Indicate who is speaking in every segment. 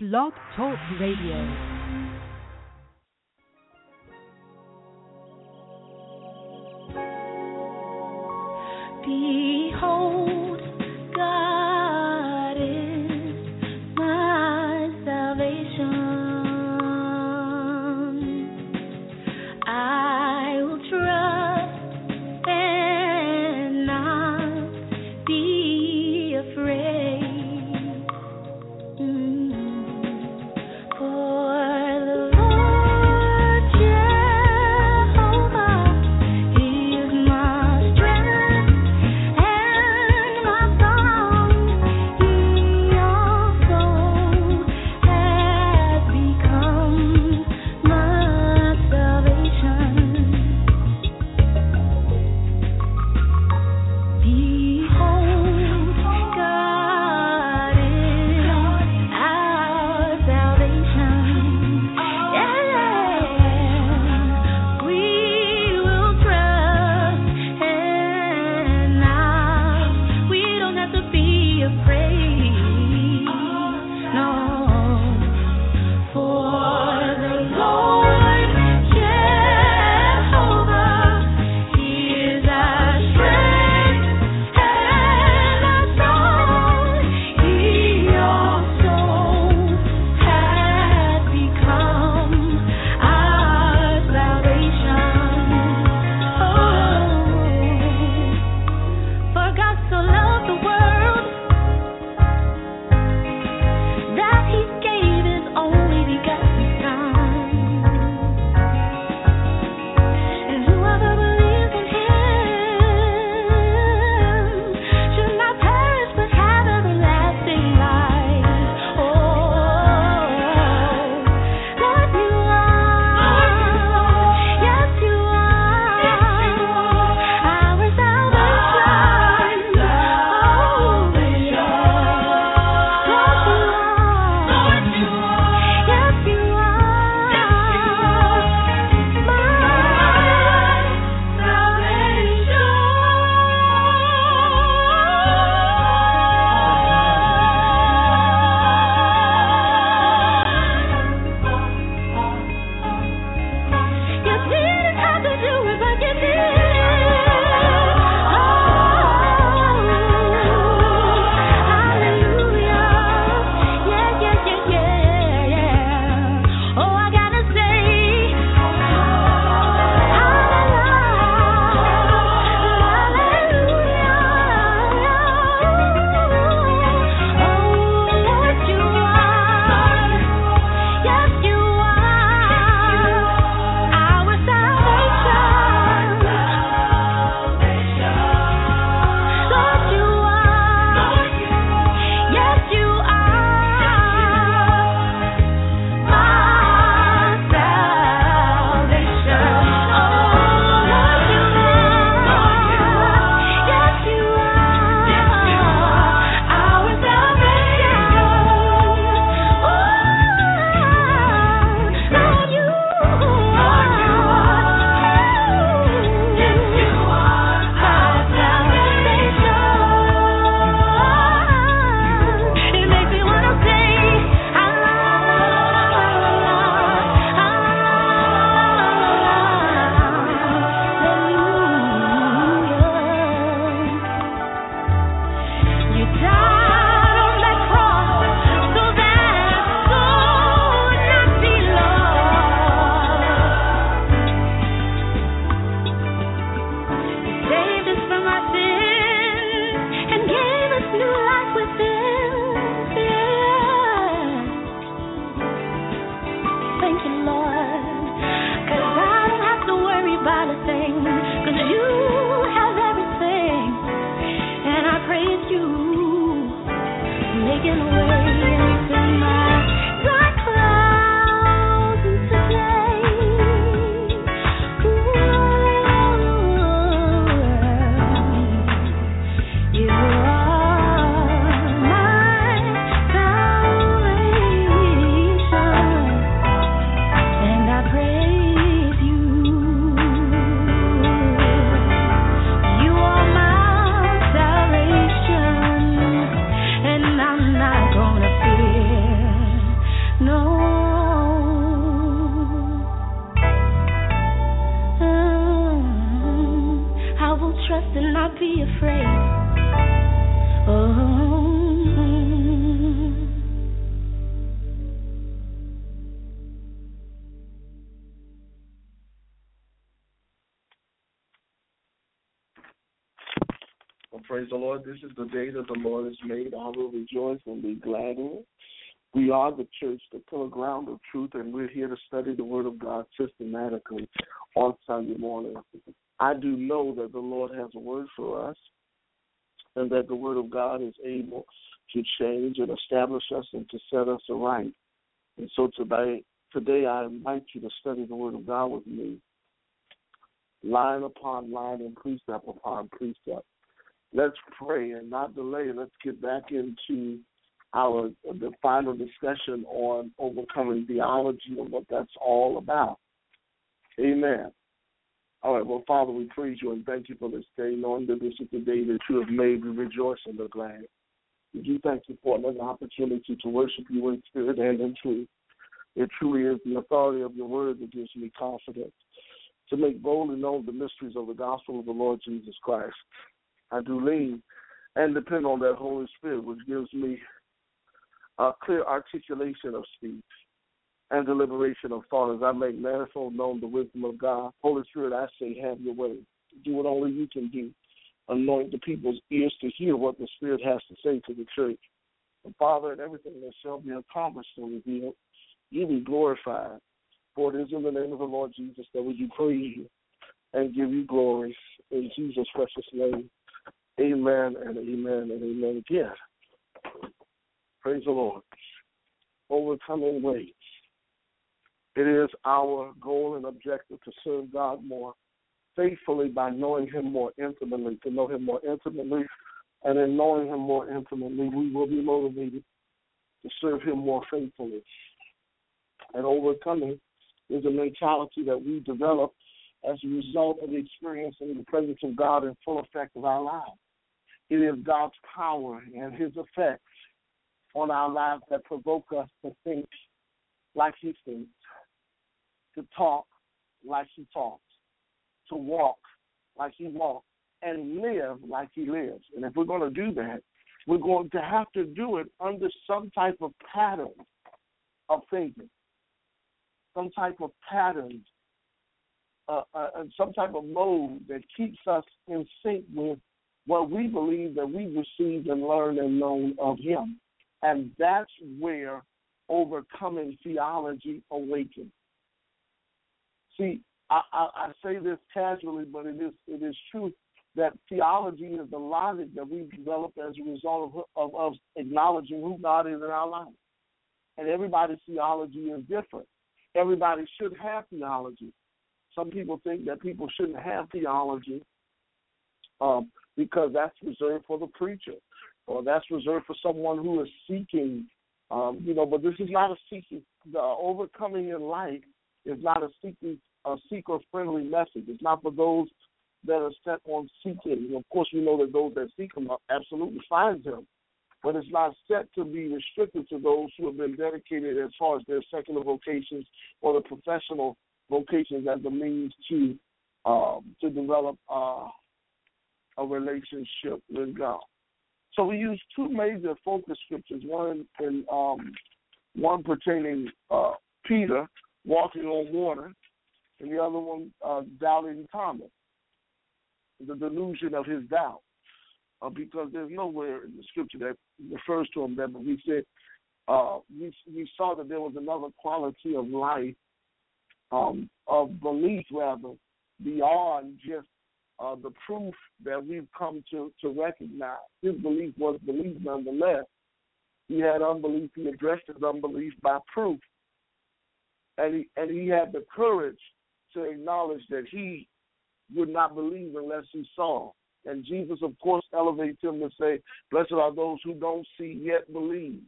Speaker 1: Blog Talk Radio.
Speaker 2: Behold,
Speaker 3: We are the church, the pillar ground of truth, and we're here to study the Word of God systematically on Sunday morning. I do know that the Lord has a word for us and that the Word of God is able to change and establish us and to set us aright. And so today, today I invite you to study the Word of God with me, line upon line and precept upon precept. Let's pray and not delay. Let's get back into our the final discussion on overcoming theology and what that's all about. Amen. All right, well, Father, we praise you and thank you for this day, knowing that this is the day that you have made. We rejoice and are glad. We do thank you for another opportunity to worship you in spirit and in truth. It truly is the authority of your word that gives me confidence to make boldly known the mysteries of the gospel of the Lord Jesus Christ. I do lean and depend on that Holy Spirit, which gives me a clear articulation of speech and deliberation of thought as I make manifold known the wisdom of God. Holy Spirit, I say, have your way. Do what only you can do. Anoint the people's ears to hear what the Spirit has to say to the church. And Father, and everything that shall be accomplished and revealed, you be glorified. For it is in the name of the Lord Jesus that we do praise you and give you glory. In Jesus' precious name. Amen and amen and amen again. Praise the Lord. Overcoming Way. It is our goal and objective to serve God more faithfully by knowing Him more intimately, to know Him more intimately. And in knowing Him more intimately, we will be motivated to serve Him more faithfully. And overcoming is a mentality that we develop as a result of experiencing the presence of God in full effect of our lives. It is God's power and His effects on our lives that provoke us to think like He thinks, to talk like He talks, to walk like He walks, and live like He lives. And if we're going to do that, we're going to have to do it under some type of pattern of thinking, some type of pattern, uh, uh, some type of mode that keeps us in sync with what we believe that we've received and learned and known of Him. And that's where overcoming theology awakens. See, I, I, I say this casually, but it is it is true that theology is the logic that we've developed as a result of, of, of acknowledging who God is in our life. And everybody's theology is different. Everybody should have theology. Some people think that people shouldn't have theology um, because that's reserved for the preacher or that's reserved for someone who is seeking. Um, you know, but this is not a seeking. The overcoming in life is not a seeking a seeker friendly message. It's not for those that are set on seeking. Of course, we know that those that seek Him absolutely find Him, but it's not set to be restricted to those who have been dedicated as far as their secular vocations or the professional vocations as a means to um, to develop uh, a relationship with God. So we use two major focus scriptures, one in um, one pertaining uh, Peter walking on water, and the other one uh, doubting Thomas, the delusion of his doubt. Uh, because there's nowhere in the scripture that refers to him that, but we said uh, we we saw that there was another quality of life, um, of belief rather, beyond just uh, the proof that we've come to, to recognize. His belief was belief nonetheless. He had unbelief. He addressed his unbelief by proof. And he, and he had the courage to acknowledge that he would not believe unless he saw. And Jesus, of course, elevates him to say, Blessed are those who don't see yet believe,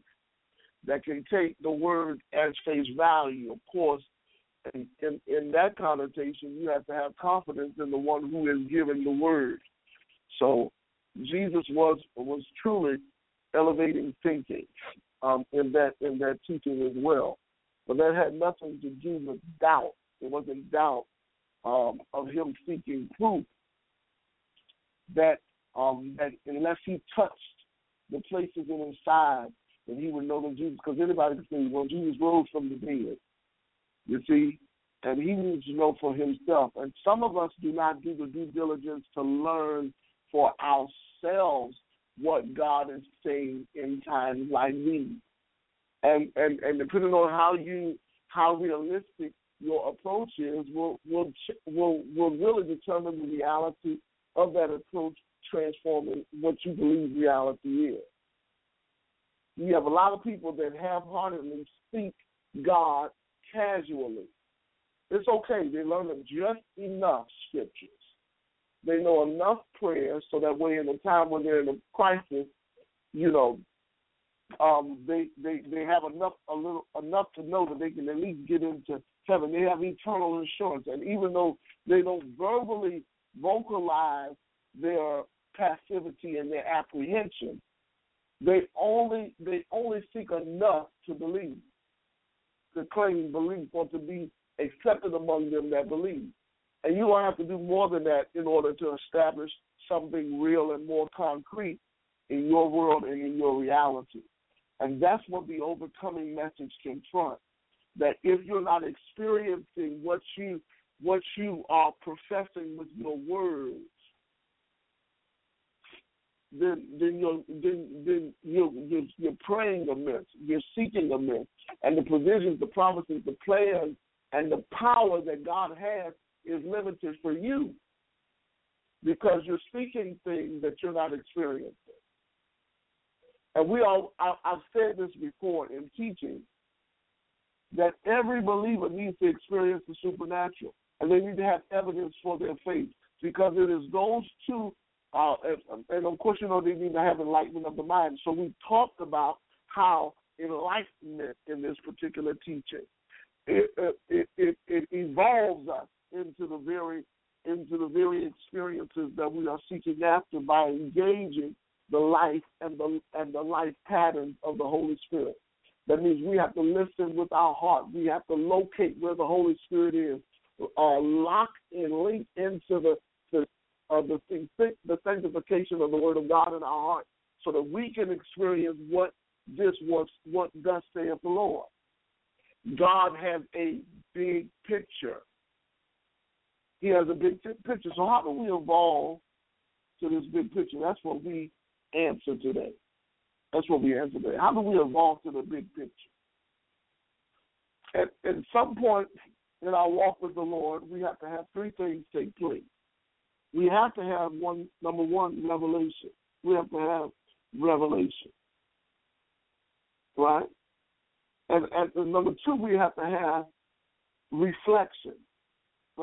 Speaker 3: that can take the word as face value. Of course, in, in, that connotation, you have to have confidence in the one who is giving the word. So Jesus was was truly elevating thinking um, in that in that teaching as well. But that had nothing to do with doubt. It wasn't doubt um, of him seeking proof that um, that unless he touched the places in his side, that he would know that Jesus. Because anybody can say, well, Jesus rose from the dead. You see, and he needs to know for himself. And some of us do not do the due diligence to learn for ourselves what God is saying in times like these. And and and depending on how you how realistic your approach is will will will will really determine the reality of that approach transforming what you believe reality is. You have a lot of people that half-heartedly seek God casually. It's okay. They learn just enough scriptures. They know enough prayers so that way in a time when they're in a crisis, you know, um, they they they have enough a little enough to know that they can at least get into heaven. They have eternal insurance, and even though they don't verbally vocalize their passivity and their apprehension, they only they only seek enough to believe, to claim belief, or to be accepted among them that believe. And you don't have to do more than that in order to establish something real and more concrete in your world and in your reality. And that's what the overcoming message confronts. That if you're not experiencing what you what you are professing with your words, then then you're then then you're, you're you're praying amiss, you're seeking amiss, and the provisions, the promises, the plans, and the power that God has is limited for you. Because you're speaking things that you're not experiencing. And we all, I, I've said this before in teaching, that every believer needs to experience the supernatural, and they need to have evidence for their faith. Because it is those two, uh, and, and of course, you know, they need to have enlightenment of the mind. So we talked about how enlightenment in this particular teaching it, it, it, it evolves us into the very into the very experiences that we are seeking after by engaging the life and the and the life patterns of the Holy Spirit. That means we have to listen with our heart. We have to locate where the Holy Spirit is, uh, lock and link into the the uh, the, the sanctification of the Word of God in our heart, so that we can experience what this was, what thus saith the Lord. God has a big picture. He has a big picture. So how do we evolve to this big picture? That's what we answer today. That's what we answer today. How do we evolve to the big picture? At, at some point in our walk with the Lord, we have to have three things take place. We have to have one number one, revelation. We have to have revelation. Right? And, and number two, we have to have reflection.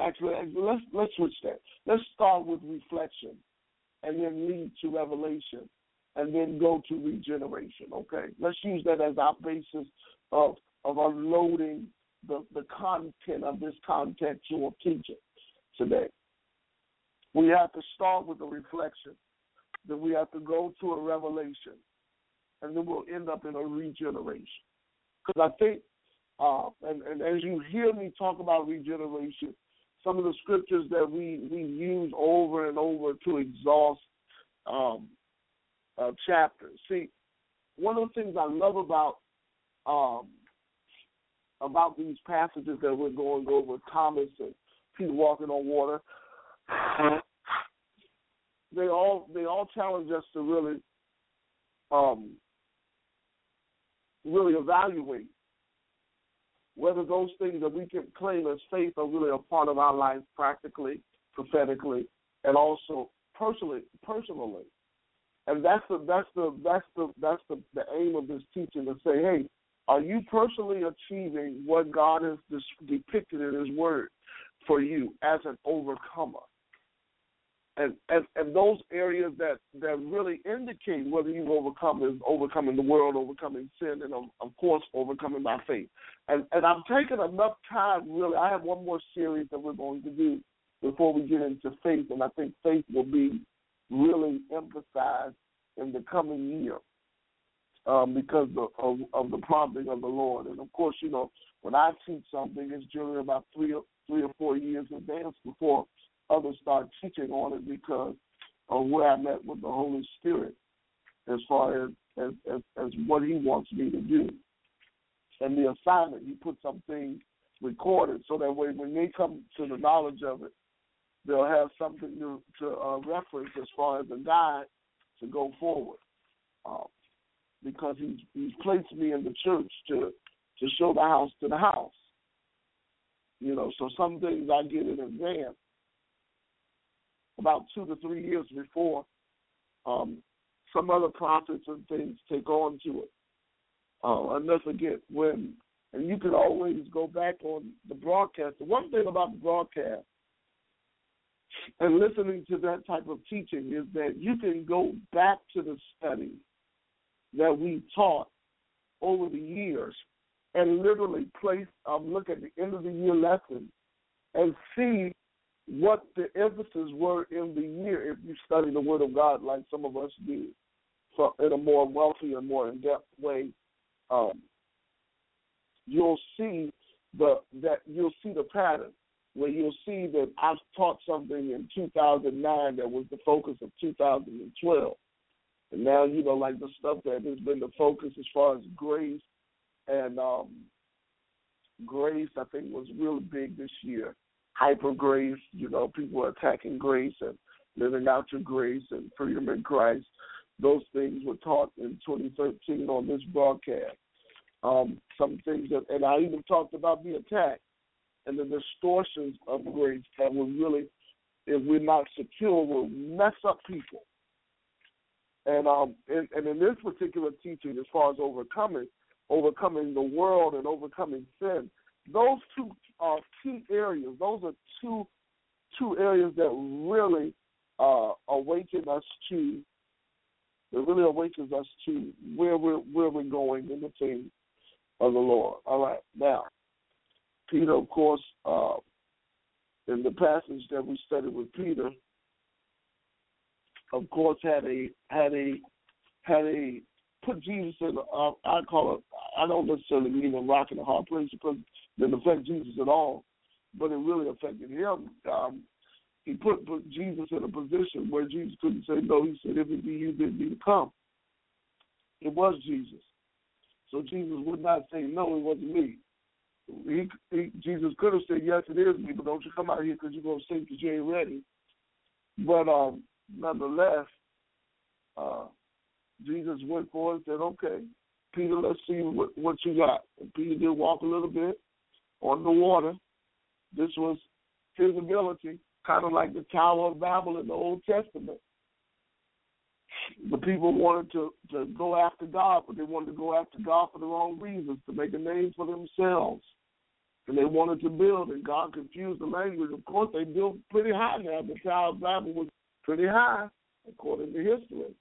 Speaker 3: Actually, let's let's switch that. Let's start with reflection, and then lead to revelation, and then go to regeneration. Okay, let's use that as our basis of of unloading the the content of this contextual teaching today. We have to start with a reflection, then we have to go to a revelation, and then we'll end up in a regeneration. Because I think, uh, and, and as you hear me talk about regeneration, some of the scriptures that we, we use over and over to exhaust um, uh, chapters. See, one of the things I love about um, about these passages that we're going over, Thomas and Peter walking on water, they all they all challenge us to really um, really evaluate whether those things that we can claim as faith are really a part of our life practically, prophetically, and also personally personally. And that's the that's the that's the that's the, the aim of this teaching to say, hey, are you personally achieving what God has depicted in His Word for you as an overcomer? And, and and those areas that that really indicate whether you've overcome is overcoming the world, overcoming sin, and of, of course overcoming by faith. And and I'm taking enough time. Really, I have one more series that we're going to do before we get into faith, and I think faith will be really emphasized in the coming year um, because of, of, of the prompting of the Lord. And of course, you know, when I teach something, it's generally about three or three or four years advance before others start teaching on it because of where I met with the Holy Spirit as far as as, as, as what He wants me to do. And the assignment, He put something recorded so that way when they come to the knowledge of it, they'll have something to, to uh, reference as far as a guide to go forward. Um, because he's he's placed me in the church to to show the house to the house. You know, so some things I get in advance, about two to three years before um, some other prophets and things take on to it. Uh, I'll never forget when, and you can always go back on the broadcast. The one thing about the broadcast and listening to that type of teaching is that you can go back to the study that we taught over the years and literally place um, look at the end of the year lesson and see what the emphasis were in the year if you study the Word of God like some of us do, so in a more wealthy and more in depth way. Um, you'll see the that you'll see the pattern where you'll see that I've taught something in 2009 that was the focus of 2012. And now, you know, like the stuff that has been the focus as far as grace and um, grace, I think was really big this year. Hyper grace, you know, people attacking grace and living out your grace and freedom in Christ. Those things were taught in 2013 on this broadcast. Um, some things that, and I even talked about the attack and the distortions of grace that will really, if we're not secure, will mess up people. And um, and, and in this particular teaching, as far as overcoming, overcoming the world and overcoming sin, those two are key areas. Those are two two areas that really uh, awaken us to that really awakens us to where we're where we're going in the things of the Lord. All right, now Peter, of course, uh, in the passage that we studied with Peter, of course, had a had a had a put Jesus in. Uh, I call it. I don't necessarily mean a rock and a hard place it didn't affect Jesus at all, but it really affected him. Um, he put, put Jesus in a position where Jesus couldn't say no. He said, "If it be you, bid me to come." It was Jesus, so Jesus would not say no. It wasn't me. He, he, Jesus could have said, "Yes, it is me," but don't you come out here because you're gonna sing because you ain't ready. But um, nonetheless, uh, Jesus went forward and said, "Okay, Peter, let's see what, what you got." And Peter did walk a little bit on the water. This was his ability, kind of like the Tower of Babel in the Old Testament. The people wanted to to go after God, but they wanted to go after God for the wrong reasons, to make a name for themselves. And they wanted to build, and God confused the language. Of course, they built pretty high now. The Tower of Babel was pretty high according to history.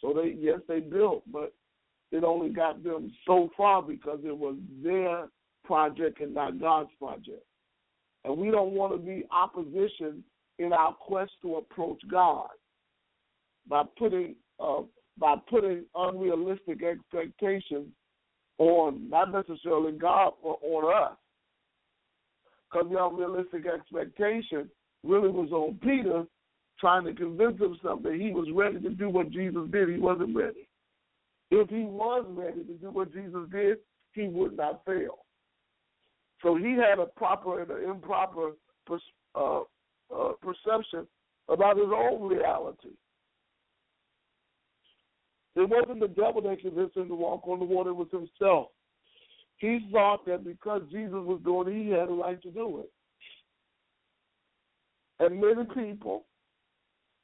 Speaker 3: So they yes they built, but it only got them so far because it was their project and not God's project. And we don't want to be opposition in our quest to approach God by putting uh, by putting unrealistic expectations on not necessarily God but on us. Because the unrealistic expectation really was on Peter trying to convince himself that he was ready to do what Jesus did. He wasn't ready. If he was ready to do what Jesus did, he would not fail. So he had a proper and an improper uh, uh, perception about his own reality. It wasn't the devil that convinced him to walk on the water, it was himself. He thought that because Jesus was doing it, he had a right to do it. And many people,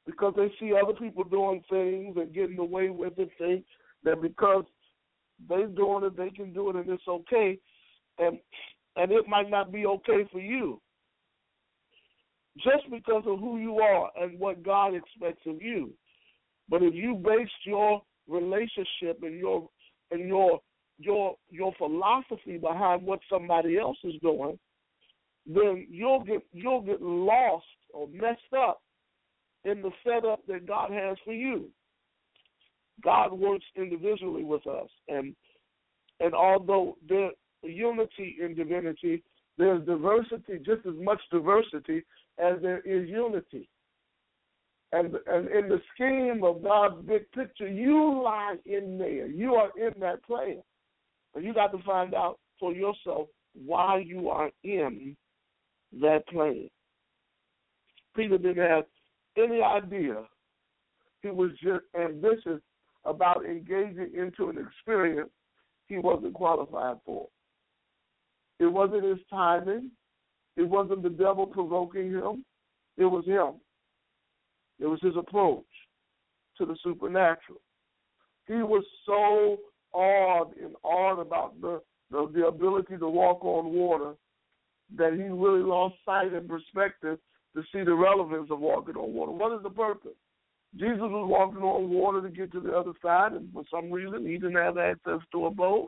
Speaker 3: because they see other people doing things and getting away with it, think that because they're doing it, they can do it and it's okay. And and it might not be okay for you. Just because of who you are and what God expects of you. But if you base your relationship and your and your your your philosophy behind what somebody else is doing, then you'll get you'll get lost or messed up in the setup that God has for you. God works individually with us, and and although there's unity in divinity, there's diversity, just as much diversity as there is unity. And, and in the scheme of God's big picture, you lie in there. You are in that plan. But you got to find out for yourself why you are in that plan. Peter didn't have any idea. He was just ambitious about engaging into an experience he wasn't qualified for. It wasn't his timing. It wasn't the devil provoking him. It was him. It was his approach to the supernatural. He was so awed and awed about the, the, the ability to walk on water that he really lost sight and perspective to see the relevance of walking on water. What is the purpose? Jesus was walking on water to get to the other side, and for some reason he didn't have access to a boat.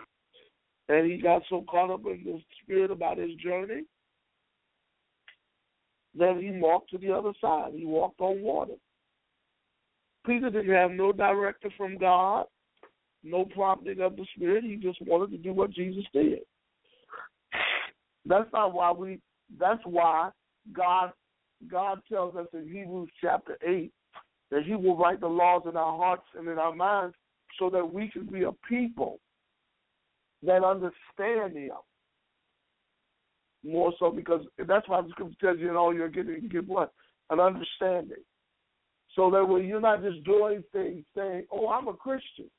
Speaker 3: And he got so caught up in the spirit about his journey that he walked to the other side. He walked on water. Peter didn't have no director from God, no prompting of the Spirit. He just wanted to do what Jesus did. That's not why we. That's why God God tells us in Hebrews chapter eight that He will write the laws in our hearts and in our minds, so that we can be a people that understand Him more so because that's why the scripture tells you in all you're getting, you get what? An understanding. So that when you're not just doing things saying, Oh, I'm a Christian.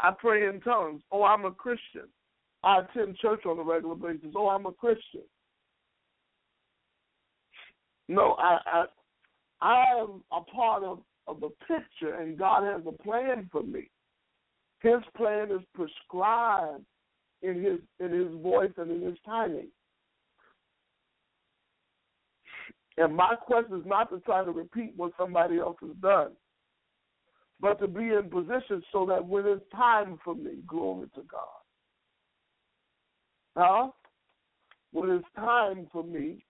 Speaker 3: I pray in tongues. Oh, I'm a Christian. I attend church on a regular basis. Oh, I'm a Christian. No, I I, I am a part of, of the picture and God has a plan for me. His plan is prescribed in his in his voice and in his timing. And my quest is not to try to repeat what somebody else has done, but to be in position so that when it's time for me, glory to God. Huh? When it's time for me,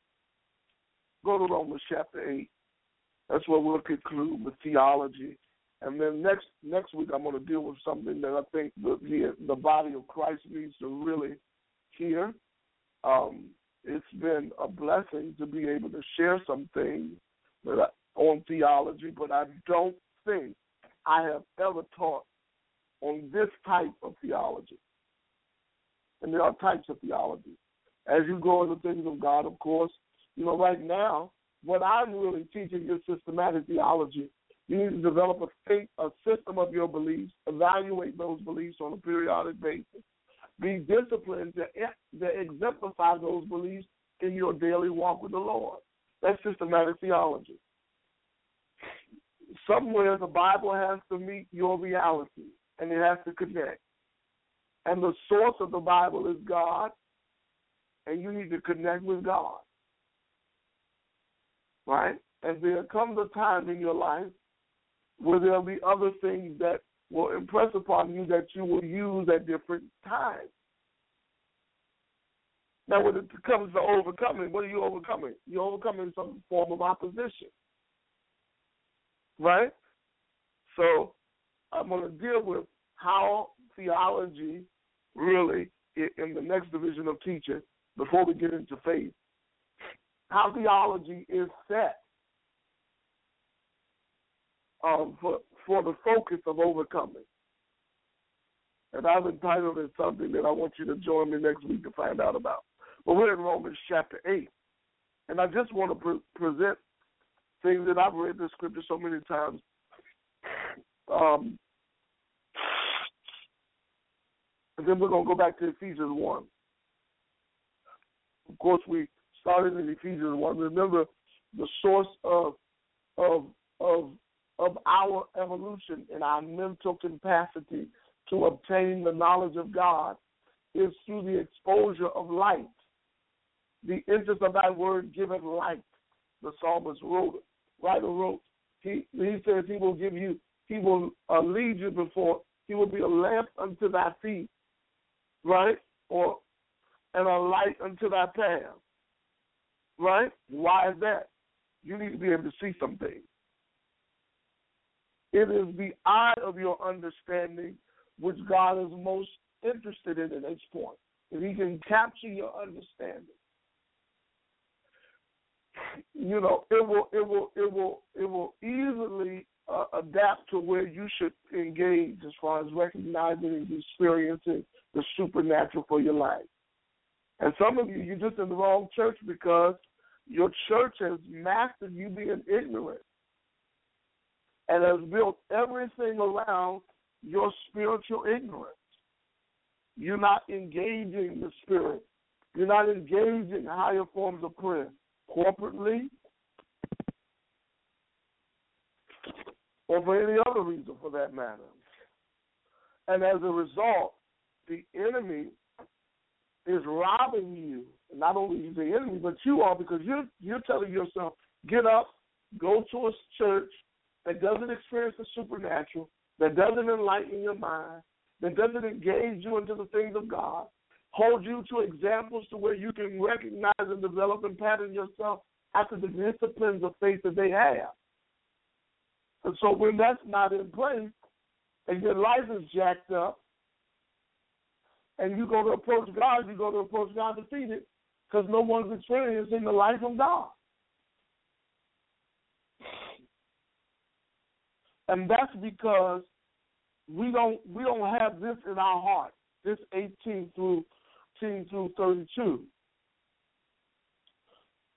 Speaker 3: go to Romans chapter 8. That's where we'll conclude with theology and then next next week, I'm going to deal with something that I think the the, the body of Christ needs to really hear. Um, it's been a blessing to be able to share some things that I, on theology, but I don't think I have ever taught on this type of theology. And there are types of theology. As you go into things of God, of course, you know, right now, what I'm really teaching is systematic theology you need to develop a, think, a system of your beliefs, evaluate those beliefs on a periodic basis. Be disciplined to, to exemplify those beliefs in your daily walk with the Lord. That's systematic theology. Somewhere the Bible has to meet your reality and it has to connect. And the source of the Bible is God, and you need to connect with God. Right? And there comes a time in your life where there'll be other things that will impress upon you that you will use at different times. Now, when it comes to overcoming, what are you overcoming? You're overcoming some form of opposition. Right? So, I'm going to deal with how theology really, in the next division of teaching, before we get into faith, how theology is set um, for for the focus of overcoming. And I've entitled it something that I want you to join me next week to find out about. But we're in Romans chapter 8. And I just want to pre- present things that I've read the scripture so many times. Um, and then we're going to go back to Ephesians 1. Of course, we started in Ephesians 1. Remember, the source of of of of our evolution and our mental capacity to obtain the knowledge of God is through the exposure of light. The interest of thy word giveth light. The psalmist wrote, writer wrote. He he says he will give you, he will uh, lead you before, he will be a lamp unto thy feet, right? Or and a light unto thy path. Right? Why is that? You need to be able to see some things. It is the eye of your understanding which God is most interested in at this point. If He can capture your understanding. you know, it will it will it will it will easily uh, adapt to where you should engage as far as recognizing and experiencing the supernatural for your life. And some of you, you're just in the wrong church because your church has mastered you being ignorant and has built everything around your spiritual ignorance. You're not engaging the spirit. You're not engaging higher forms of prayer corporately or for any other reason for that matter. And as a result, the enemy is robbing you. Not only is the enemy, but you are because you're you're telling yourself, get up, go to a church that doesn't experience the supernatural, that doesn't enlighten your mind, that doesn't engage you into the things of God, hold you to examples to where you can recognize and develop and pattern yourself after the disciplines of faith that they have. And so when that's not in place and your life is jacked up and you go to approach God, you go to approach God defeated because no one's experiencing the life of God. And that's because we don't we don't have this in our heart. This 18 through 18 through 32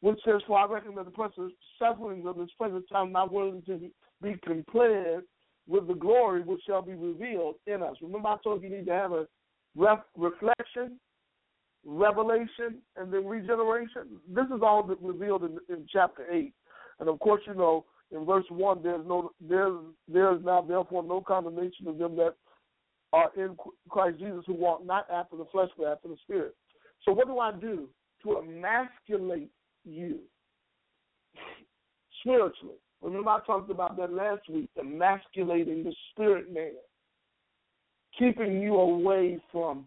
Speaker 3: which says, For I reckon that the present sufferings of this present time not willing to be compared with the glory which shall be revealed in us. Remember, I told you you need to have a ref- reflection, revelation, and then regeneration. This is all revealed in, in chapter eight, and of course, you know in verse one, there's no there's there's now therefore no condemnation of them that are in Christ Jesus who walk not after the flesh but after the spirit. So what do I do to emasculate you spiritually. Remember, I talked about that last week, emasculating the spirit man, keeping you away from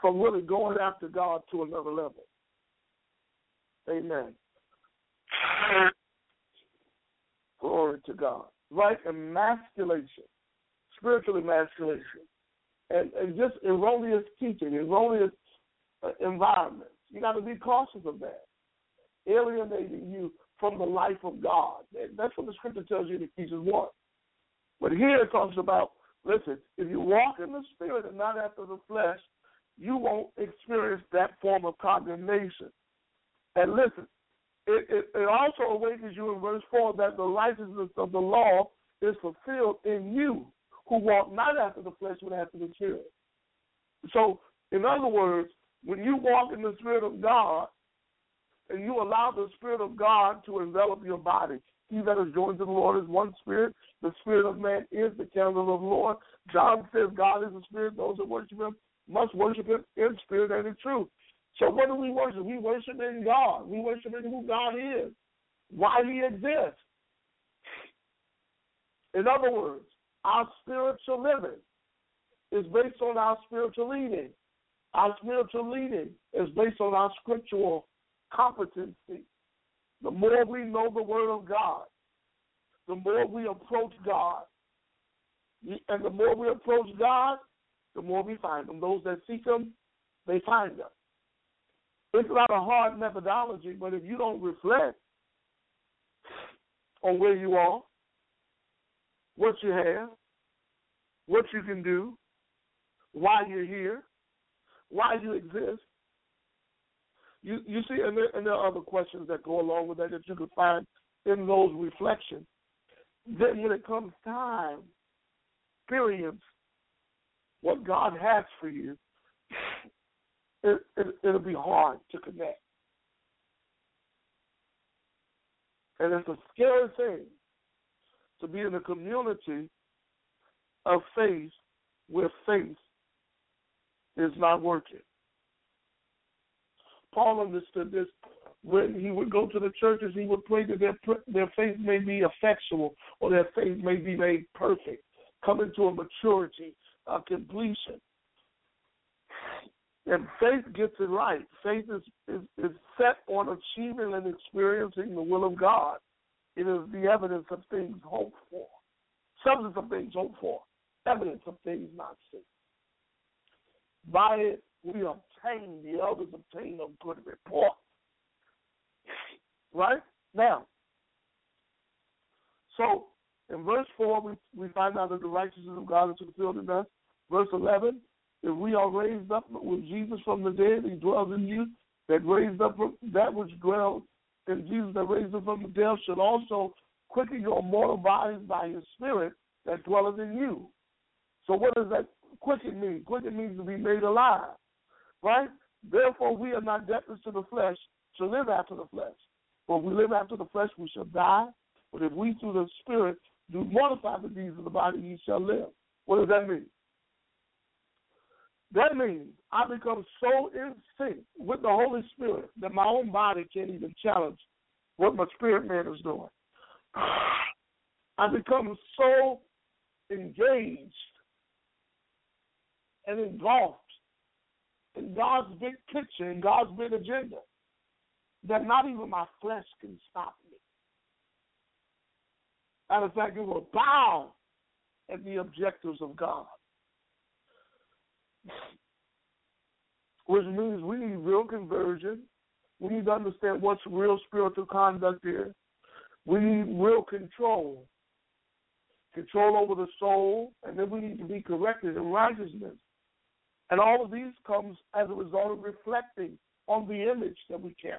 Speaker 3: from really going after God to another level. Amen. Glory to God. Right? Emasculation, spiritual emasculation, and, and just erroneous teaching, erroneous uh, environment. You got to be cautious of that. Alienating you from the life of God. That's what the scripture tells you in Ephesians 1. But here it talks about listen, if you walk in the spirit and not after the flesh, you won't experience that form of condemnation. And listen, it, it, it also awakens you in verse 4 that the righteousness of the law is fulfilled in you who walk not after the flesh but after the spirit. So, in other words, when you walk in the Spirit of God and you allow the Spirit of God to envelop your body, he that is joined to the Lord is one spirit. The spirit of man is the candle of the Lord. John says God is a spirit. Those that worship him must worship him in spirit and in truth. So what do we worship? We worship in God. We worship in who God is, why he exists. In other words, our spiritual living is based on our spiritual leading. Our spiritual leading is based on our scriptural competency. The more we know the Word of God, the more we approach God. And the more we approach God, the more we find them. Those that seek them, they find Him. It's not a hard methodology, but if you don't reflect on where you are, what you have, what you can do, why you're here, why you exist. You you see, and there, and there are other questions that go along with that that you can find in those reflections. Then, when it comes time, experience what God has for you, it, it, it'll be hard to connect. And it's a scary thing to be in a community of faith where faith is not working. Paul understood this when he would go to the churches. He would pray that their their faith may be effectual or their faith may be made perfect, coming to a maturity, a completion. And faith gets it right. Faith is, is, is set on achieving and experiencing the will of God. It is the evidence of things hoped for, substance of things hoped for, evidence of things not seen. By it we obtain, the elders obtain a good report. Right? Now, so in verse 4, we, we find out that the righteousness of God is fulfilled in us. Verse 11, if we are raised up with Jesus from the dead, he dwells in you, that raised up that which dwells in Jesus that raised up from the dead should also quicken your mortal bodies by his spirit that dwelleth in you. So what does that quicken mean? Quicken means to be made alive. Right? Therefore we are not debtors to the flesh to live after the flesh. For if we live after the flesh we shall die. But if we through the spirit do mortify the deeds of the body, ye shall live. What does that mean? That means I become so in sync with the Holy Spirit that my own body can't even challenge what my spirit man is doing. I become so engaged and involved in God's big picture, and God's big agenda, that not even my flesh can stop me. Matter of fact, it will bow at the objectives of God. Which means we need real conversion. We need to understand what's real spiritual conduct is. We need real control. Control over the soul, and then we need to be corrected in righteousness. And all of these comes as a result of reflecting on the image that we carry.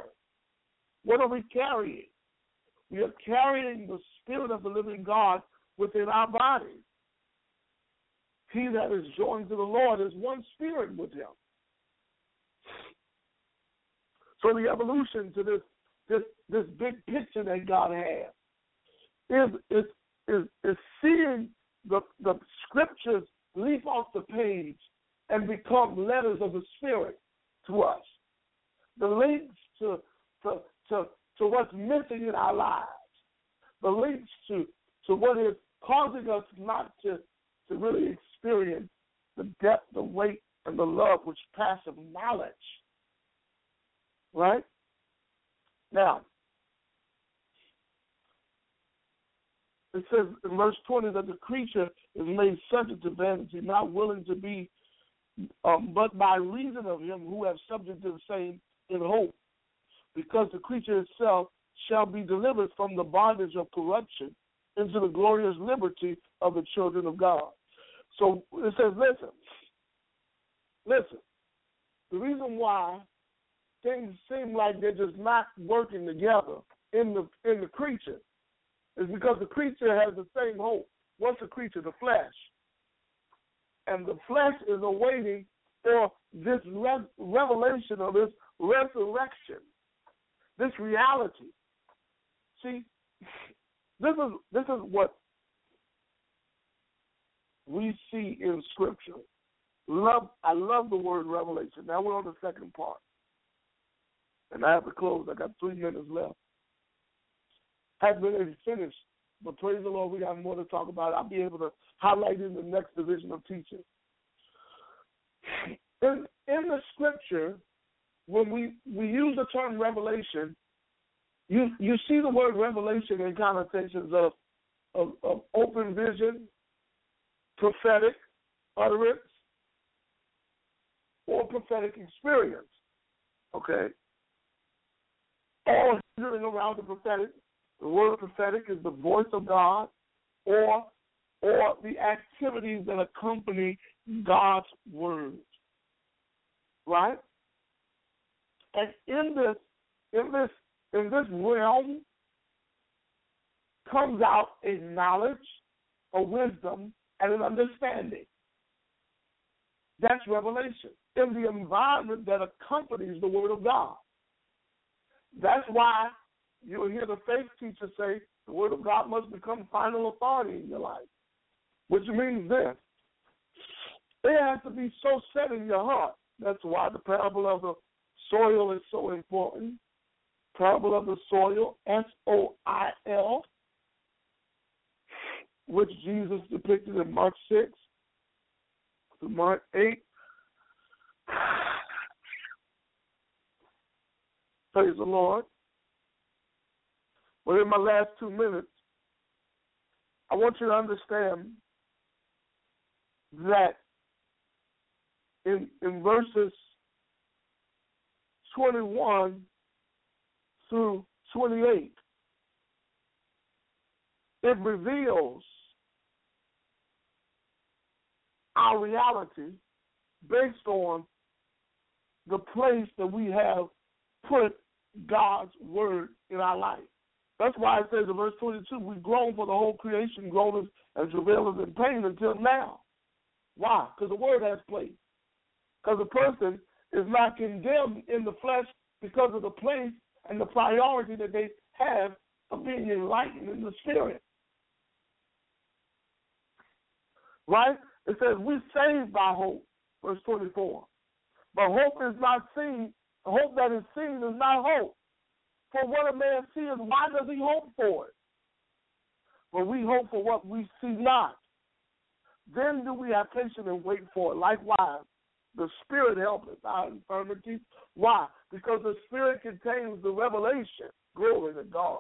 Speaker 3: What are we carrying? We are carrying the Spirit of the living God within our bodies. He that is joined to the Lord is one spirit with him. So the evolution to this this this big picture that God has is is is, is seeing the the scriptures leap off the page and become letters of the Spirit to us. The links to to to, to what's missing in our lives. The links to to what is causing us not to to really experience the depth, the weight, and the love which passes knowledge. Right? Now, it says in verse 20 that the creature is made subject to vanity, not willing to be, um, but by reason of him who have subject to the same in hope, because the creature itself shall be delivered from the bondage of corruption into the glorious liberty of the children of God. So it says, listen, listen. The reason why things seem like they're just not working together in the in the creature is because the creature has the same hope. What's the creature? The flesh. And the flesh is awaiting for this re- revelation of this resurrection, this reality. See, this is this is what we see in Scripture. Love, I love the word revelation. Now we're on the second part, and I have to close. I got three minutes left. Haven't really finished, but praise the Lord, we got more to talk about. I'll be able to highlight in the next division of teaching. In in the Scripture, when we we use the term revelation, you you see the word revelation in connotations of of, of open vision, prophetic utterance, or prophetic experience. Okay? All centering around the prophetic. The word prophetic is the voice of God or or the activities that accompany God's word. Right? And in this in this in this realm comes out a knowledge, a wisdom, and an understanding. That's revelation in the environment that accompanies the Word of God. That's why you'll hear the faith teacher say the Word of God must become final authority in your life, which means this it has to be so set in your heart. That's why the parable of the soil is so important. Parable of the soil, S O I L, which Jesus depicted in Mark 6 to Mark 8. Praise the Lord. But in my last two minutes, I want you to understand that in, in verses 21 through 28, it reveals our reality based on the place that we have put God's word in our life. That's why it says in verse 22, we've for the whole creation, groaneth and travaileth in pain until now. Why? Because the word has place. Because the person is not condemned in the flesh because of the place and the priority that they have of being enlightened in the spirit. Right? It says, we saved by hope, verse 24. But hope is not seen. Hope that is seen is not hope. For what a man sees, why does he hope for it? But we hope for what we see not. Then do we have patience and wait for it. Likewise, the Spirit helpeth our infirmities. Why? Because the Spirit contains the revelation. Glory to God.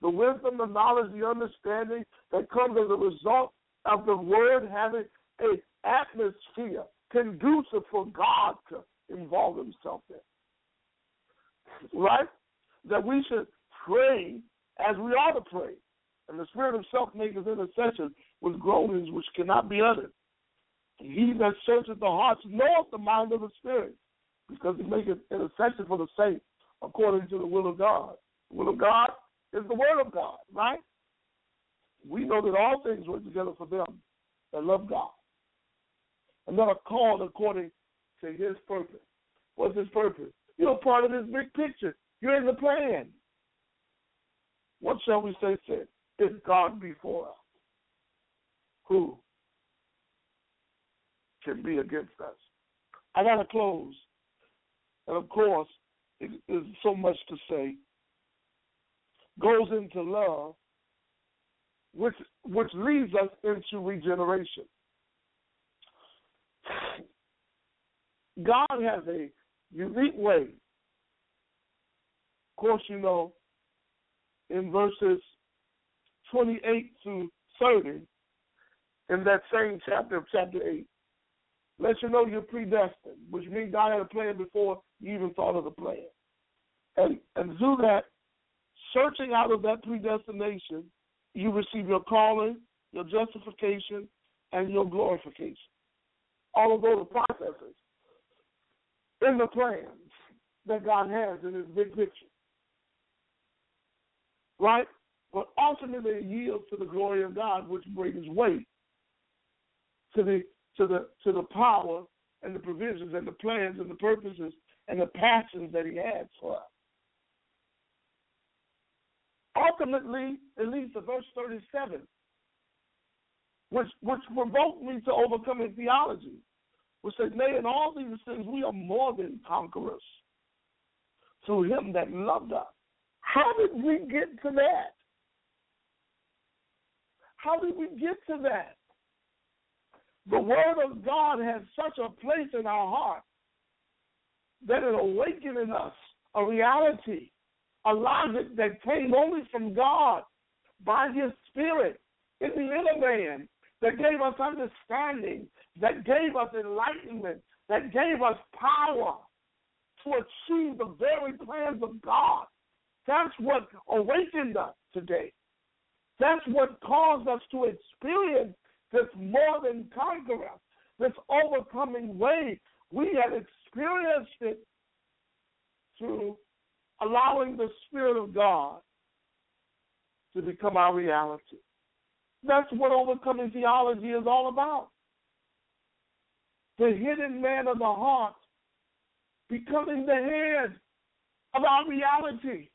Speaker 3: The wisdom, the knowledge, the understanding that comes as a result of the Word having a atmosphere conducive for God to involve Himself in. Right? That we should pray as we ought to pray. And the Spirit Himself makes intercession with groanings which cannot be uttered. He that searcheth the hearts knoweth the mind of the Spirit, because he maketh intercession for the saints according to the will of God. The will of God is the word of God, right? We know that all things work together for them that love God and that are called according to his purpose. What's his purpose? You're part of this big picture. You're in the plan. What shall we say, said? If God be for us, who can be against us? I got to close. And of course, there's so much to say. Goes into love, which which leads us into regeneration. God has a unique way. Of course, you know, in verses 28 to 30, in that same chapter of chapter 8, lets you know you're predestined, which means God had a plan before you even thought of the plan. And and through that, searching out of that predestination, you receive your calling, your justification, and your glorification. All of those processes in the plans that God has in his big picture. Right? But ultimately it yields to the glory of God, which brings weight to the to the to the power and the provisions and the plans and the purposes and the passions that he has for us. Ultimately, it leads to verse 37, which which provoked me to overcoming theology, which says, Nay, in all these things we are more than conquerors through him that loved us. How did we get to that? How did we get to that? The Word of God has such a place in our heart that it awakens in us a reality, a logic that came only from God by His Spirit in the inner man that gave us understanding, that gave us enlightenment, that gave us power to achieve the very plans of God. That's what awakened us today. That's what caused us to experience this more than conqueror, this overcoming way. We have experienced it through allowing the Spirit of God to become our reality. That's what overcoming theology is all about. The hidden man of the heart becoming the head of our reality.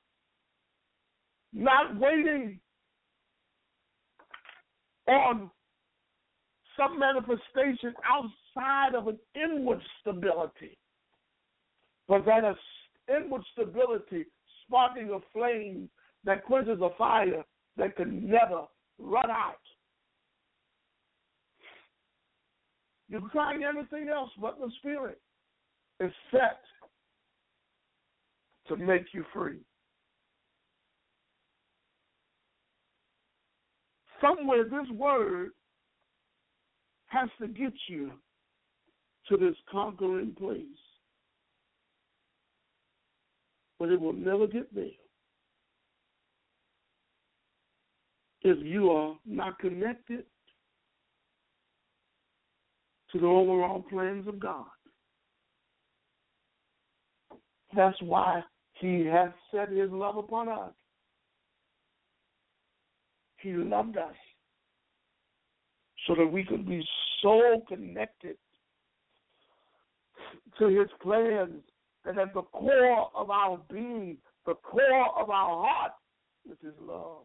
Speaker 3: Not waiting on some manifestation outside of an inward stability. But that inward stability sparking a flame that quenches a fire that can never run out. You're trying everything else but the Spirit is set to make you free. Somewhere this word has to get you to this conquering place. But it will never get there if you are not connected to the overall plans of God. That's why He has set His love upon us. He loved us so that we could be so connected to His plans that at the core of our being, the core of our heart, is love.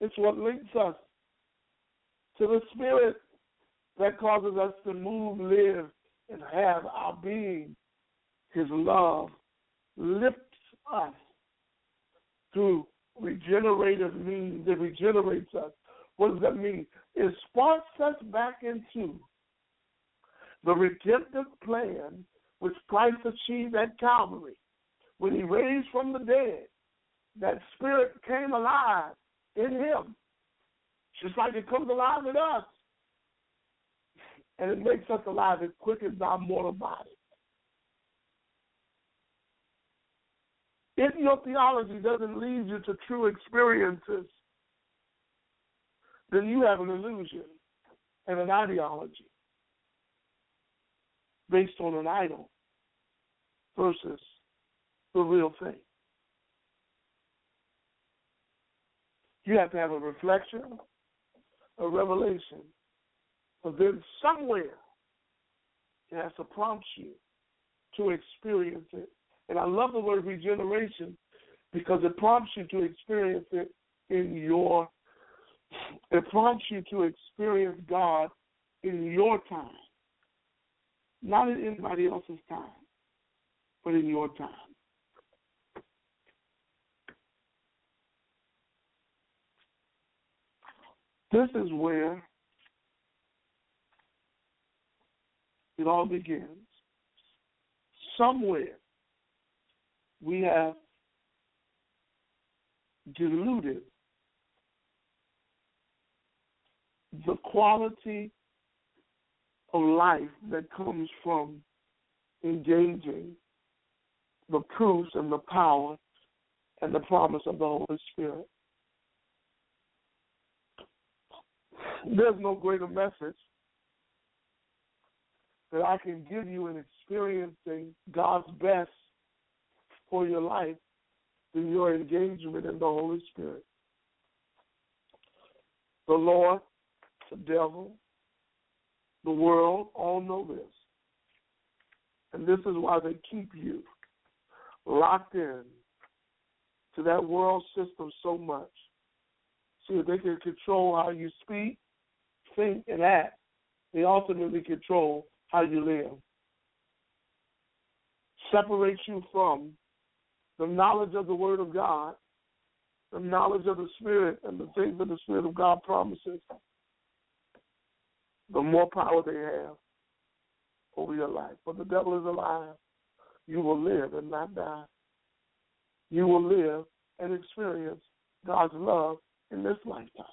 Speaker 3: It's what links us to the Spirit that causes us to move, live, and have our being. His love lifts us through regenerative means. It regenerates us. What does that mean? It sparks us back into the redemptive plan which Christ achieved at Calvary. When he raised from the dead, that spirit came alive in him, just like it comes alive in us. And it makes us alive. It quickens our mortal body. If your theology doesn't lead you to true experiences, then you have an illusion and an ideology based on an idol versus the real thing. You have to have a reflection, a revelation, but then somewhere it has to prompt you to experience it. And I love the word regeneration because it prompts you to experience it in your it prompts you to experience God in your time. Not in anybody else's time, but in your time. This is where it all begins. Somewhere we have diluted the quality of life that comes from engaging the proofs and the power and the promise of the Holy Spirit. There's no greater message that I can give you in experiencing God's best for your life than your engagement in the Holy Spirit. The Lord, the devil, the world all know this. And this is why they keep you locked in to that world system so much. See, if they can control how you speak, think, and act, they ultimately control how you live. Separate you from the knowledge of the Word of God, the knowledge of the Spirit, and the things that the Spirit of God promises, the more power they have over your life. But the devil is alive. You will live and not die. You will live and experience God's love in this lifetime.